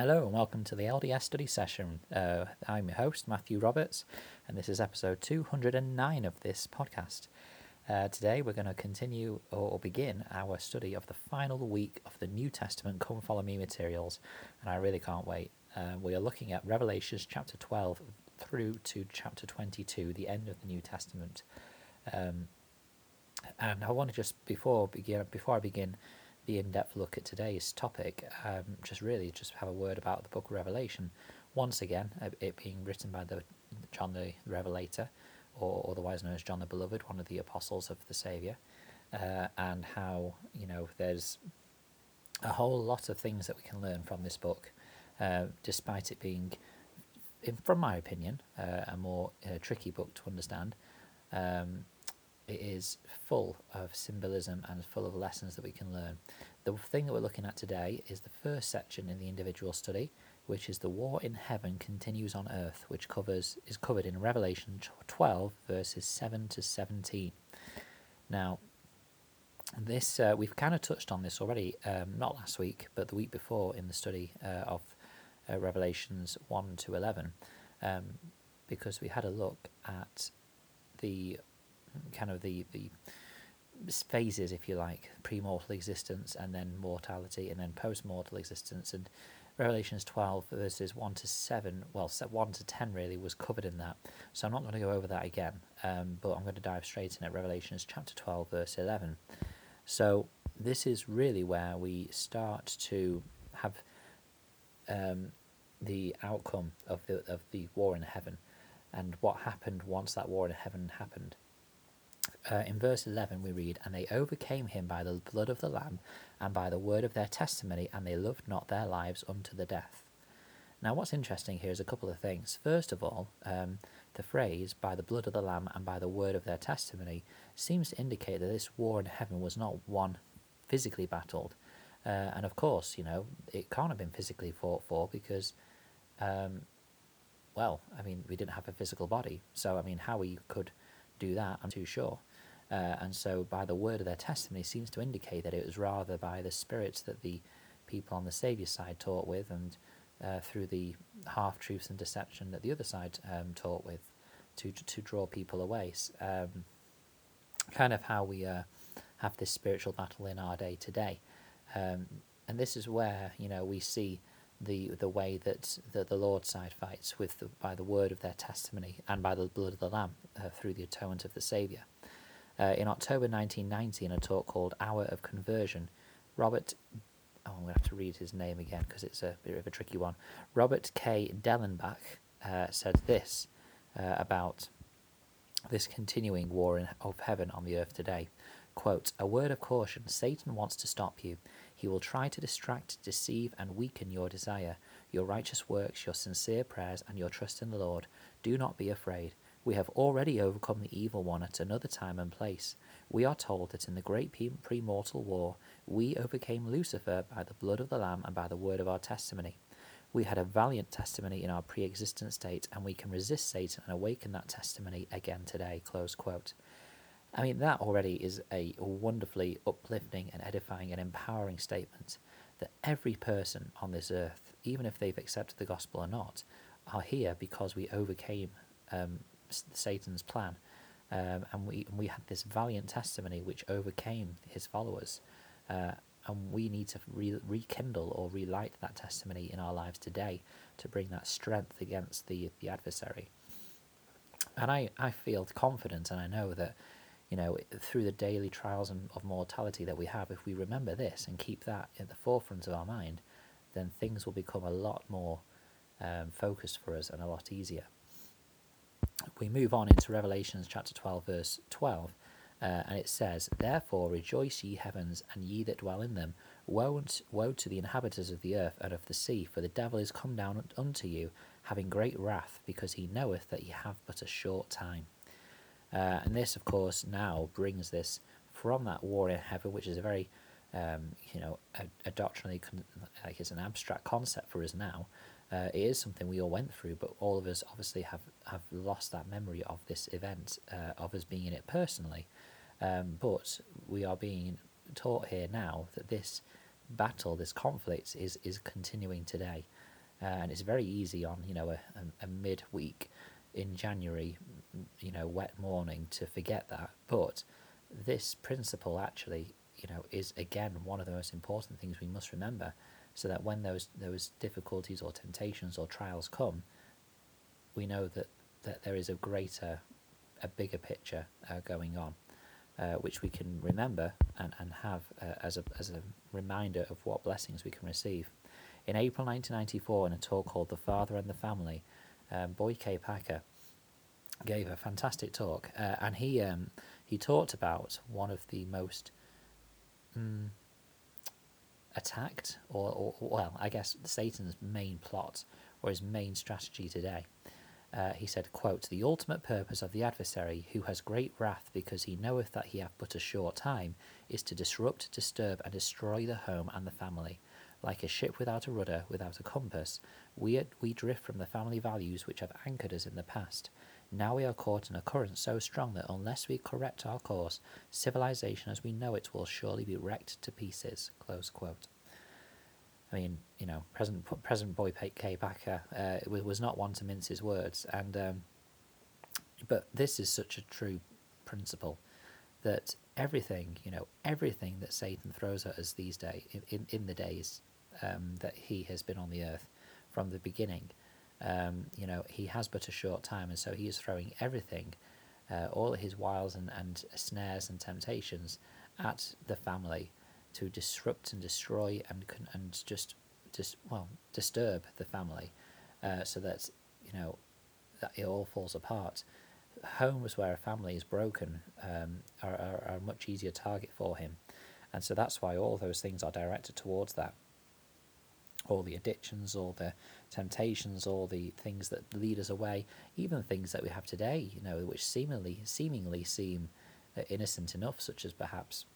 Hello and welcome to the LDS study session. Uh, I'm your host, Matthew Roberts, and this is episode 209 of this podcast. Uh, today we're going to continue or begin our study of the final week of the New Testament Come Follow Me materials, and I really can't wait. Uh, we are looking at Revelations chapter 12 through to chapter 22, the end of the New Testament. Um, and I want to just before begin before I begin the in-depth look at today's topic, um, just really just have a word about the Book of Revelation. Once again, uh, it being written by the John the Revelator, or otherwise known as John the Beloved, one of the apostles of the Saviour, uh, and how you know there's a whole lot of things that we can learn from this book, uh, despite it being, in, from my opinion, uh, a more uh, tricky book to understand. Um, it is full of symbolism and full of lessons that we can learn. The thing that we're looking at today is the first section in the individual study, which is the war in heaven continues on earth, which covers is covered in Revelation 12 verses 7 to 17. Now, this uh, we've kind of touched on this already, um, not last week, but the week before in the study uh, of uh, Revelations 1 to 11, um, because we had a look at the kind of the the phases, if you like, pre-mortal existence and then mortality and then post-mortal existence. And Revelations 12 verses 1 to 7, well, 1 to 10 really was covered in that. So I'm not going to go over that again, um, but I'm going to dive straight in at Revelations chapter 12 verse 11. So this is really where we start to have um, the outcome of the of the war in heaven and what happened once that war in heaven happened uh, in verse 11 we read, And they overcame him by the blood of the Lamb and by the word of their testimony, and they loved not their lives unto the death. Now, what's interesting here is a couple of things. First of all, um, the phrase, by the blood of the Lamb and by the word of their testimony, seems to indicate that this war in heaven was not one physically battled. Uh, and of course, you know, it can't have been physically fought for because, um, well, I mean, we didn't have a physical body. So, I mean, how we could do that, I'm too sure. Uh, and so, by the word of their testimony, seems to indicate that it was rather by the spirits that the people on the Saviour's side taught with, and uh, through the half truths and deception that the other side um, taught with, to to draw people away. Um, kind of how we uh, have this spiritual battle in our day today, um, and this is where you know we see the the way that, that the Lord's side fights with the, by the word of their testimony and by the blood of the Lamb uh, through the atonement of the Saviour. Uh, in October 1990, in a talk called Hour of Conversion, Robert, oh, I'm going to have to read his name again because it's a bit of a tricky one. Robert K. Dellenbach uh, said this uh, about this continuing war in, of heaven on the earth today. Quote, a word of caution Satan wants to stop you. He will try to distract, deceive, and weaken your desire, your righteous works, your sincere prayers, and your trust in the Lord. Do not be afraid. We have already overcome the evil one at another time and place. We are told that in the great pre mortal war, we overcame Lucifer by the blood of the Lamb and by the word of our testimony. We had a valiant testimony in our pre existent state, and we can resist Satan and awaken that testimony again today. Close quote. I mean, that already is a wonderfully uplifting and edifying and empowering statement that every person on this earth, even if they've accepted the gospel or not, are here because we overcame um, Satan's plan. Um, and we we had this valiant testimony which overcame his followers, uh, and we need to re- rekindle or relight that testimony in our lives today to bring that strength against the the adversary. And I, I feel confident, and I know that you know, through the daily trials and of mortality that we have, if we remember this and keep that at the forefront of our mind, then things will become a lot more um, focused for us and a lot easier. We move on into Revelations chapter 12, verse 12, uh, and it says, Therefore rejoice, ye heavens, and ye that dwell in them. Woe, woe to the inhabitants of the earth and of the sea, for the devil is come down unto you, having great wrath, because he knoweth that ye have but a short time. Uh, and this, of course, now brings this from that war in heaven, which is a very, um, you know, a, a doctrinally, con- like it's an abstract concept for us now. Uh, it is something we all went through, but all of us obviously have, have lost that memory of this event, uh, of us being in it personally. Um, but we are being taught here now that this battle, this conflict, is, is continuing today. uh, and it's very easy on you know a, a, a midweek in January, you know, wet morning to forget that. But this principle actually, you know, is again one of the most important things we must remember, so that when those those difficulties or temptations or trials come, we know that that there is a greater, a bigger picture uh, going on. Uh, which we can remember and, and have uh, as, a, as a reminder of what blessings we can receive. In April 1994, in a talk called The Father and the Family, um, Boyd K. Packer gave a fantastic talk, uh, and he um, he talked about one of the most mm, attacked, or, or well, I guess Satan's main plot or his main strategy today. Uh, he said, quote, The ultimate purpose of the adversary, who has great wrath because he knoweth that he hath but a short time, is to disrupt, disturb, and destroy the home and the family. Like a ship without a rudder, without a compass, we, we drift from the family values which have anchored us in the past. Now we are caught in a current so strong that unless we correct our course, civilization as we know it will surely be wrecked to pieces. Close quote. I mean, you know, President President Boyd K. Packer uh, was not one to mince his words, and um, but this is such a true principle that everything, you know, everything that Satan throws at us these days, in, in, the days um, that he has been on the earth from the beginning, um, you know, he has but a short time, and so he is throwing everything, uh, all his wiles and, and snares and temptations at the family to disrupt and destroy and and just just well disturb the family, uh, so that you know that it all falls apart. Homes where a family is broken um, are, are, are a much easier target for him, and so that's why all those things are directed towards that. All the addictions, all the temptations, all the things that lead us away, even things that we have today, you know, which seemingly seemingly seem uh, innocent enough, such as perhaps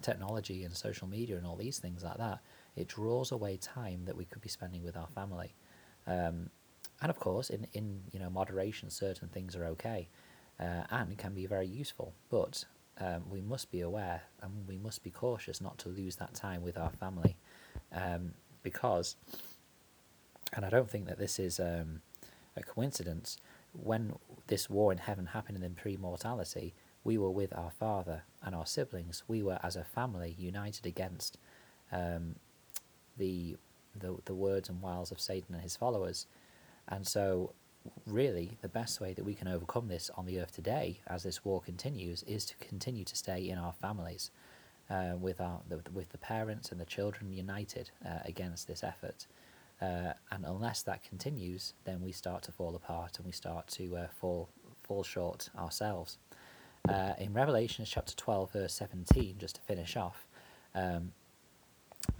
technology and social media and all these things like that, it draws away time that we could be spending with our family. Um, and of course, in, in you know moderation, certain things are okay, uh, and can be very useful. But um, we must be aware and we must be cautious not to lose that time with our family, um, because, and I don't think that this is um, a coincidence. When this war in heaven happened in pre-mortality, we were with our father and our siblings. We were as a family united against um, the, the the words and wiles of Satan and his followers. And so, really, the best way that we can overcome this on the earth today, as this war continues, is to continue to stay in our families, uh, with our the, with the parents and the children united uh, against this effort. Uh, and unless that continues, then we start to fall apart and we start to uh, fall fall short ourselves. Uh, in Revelation chapter 12, verse 17, just to finish off, um,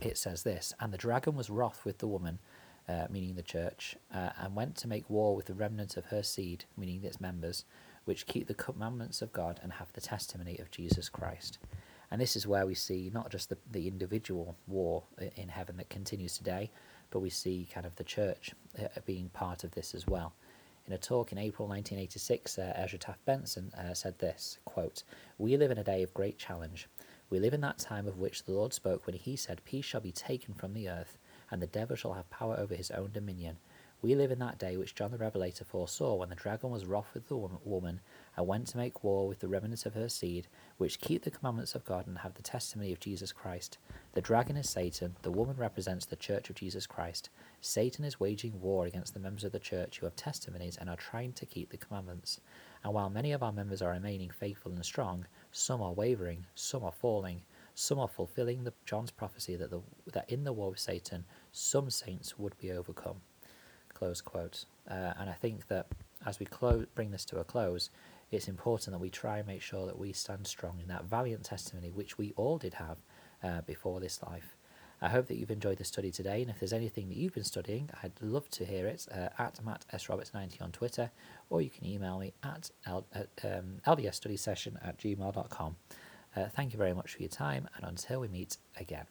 it says this And the dragon was wroth with the woman, uh, meaning the church, uh, and went to make war with the remnant of her seed, meaning its members, which keep the commandments of God and have the testimony of Jesus Christ. And this is where we see not just the, the individual war in heaven that continues today, but we see kind of the church uh, being part of this as well. In a talk in April 1986, uh, Ezra Taft Benson uh, said this quote, We live in a day of great challenge. We live in that time of which the Lord spoke when he said, Peace shall be taken from the earth, and the devil shall have power over his own dominion. We live in that day which John the Revelator foresaw, when the dragon was wroth with the woman, and went to make war with the remnant of her seed, which keep the commandments of God and have the testimony of Jesus Christ. The dragon is Satan, the woman represents the church of Jesus Christ. Satan is waging war against the members of the church who have testimonies and are trying to keep the commandments. And while many of our members are remaining faithful and strong, some are wavering, some are falling, some are fulfilling the, John's prophecy that, the, that in the war with Satan, some saints would be overcome. Close quote. Uh, and I think that as we clo- bring this to a close, it's important that we try and make sure that we stand strong in that valiant testimony which we all did have uh, before this life. I hope that you've enjoyed the study today, and if there's anything that you've been studying, I'd love to hear it uh, at Matt S. Roberts90 on Twitter, or you can email me at, L- at um, ldsstudysession at gmail.com. Uh, thank you very much for your time, and until we meet again.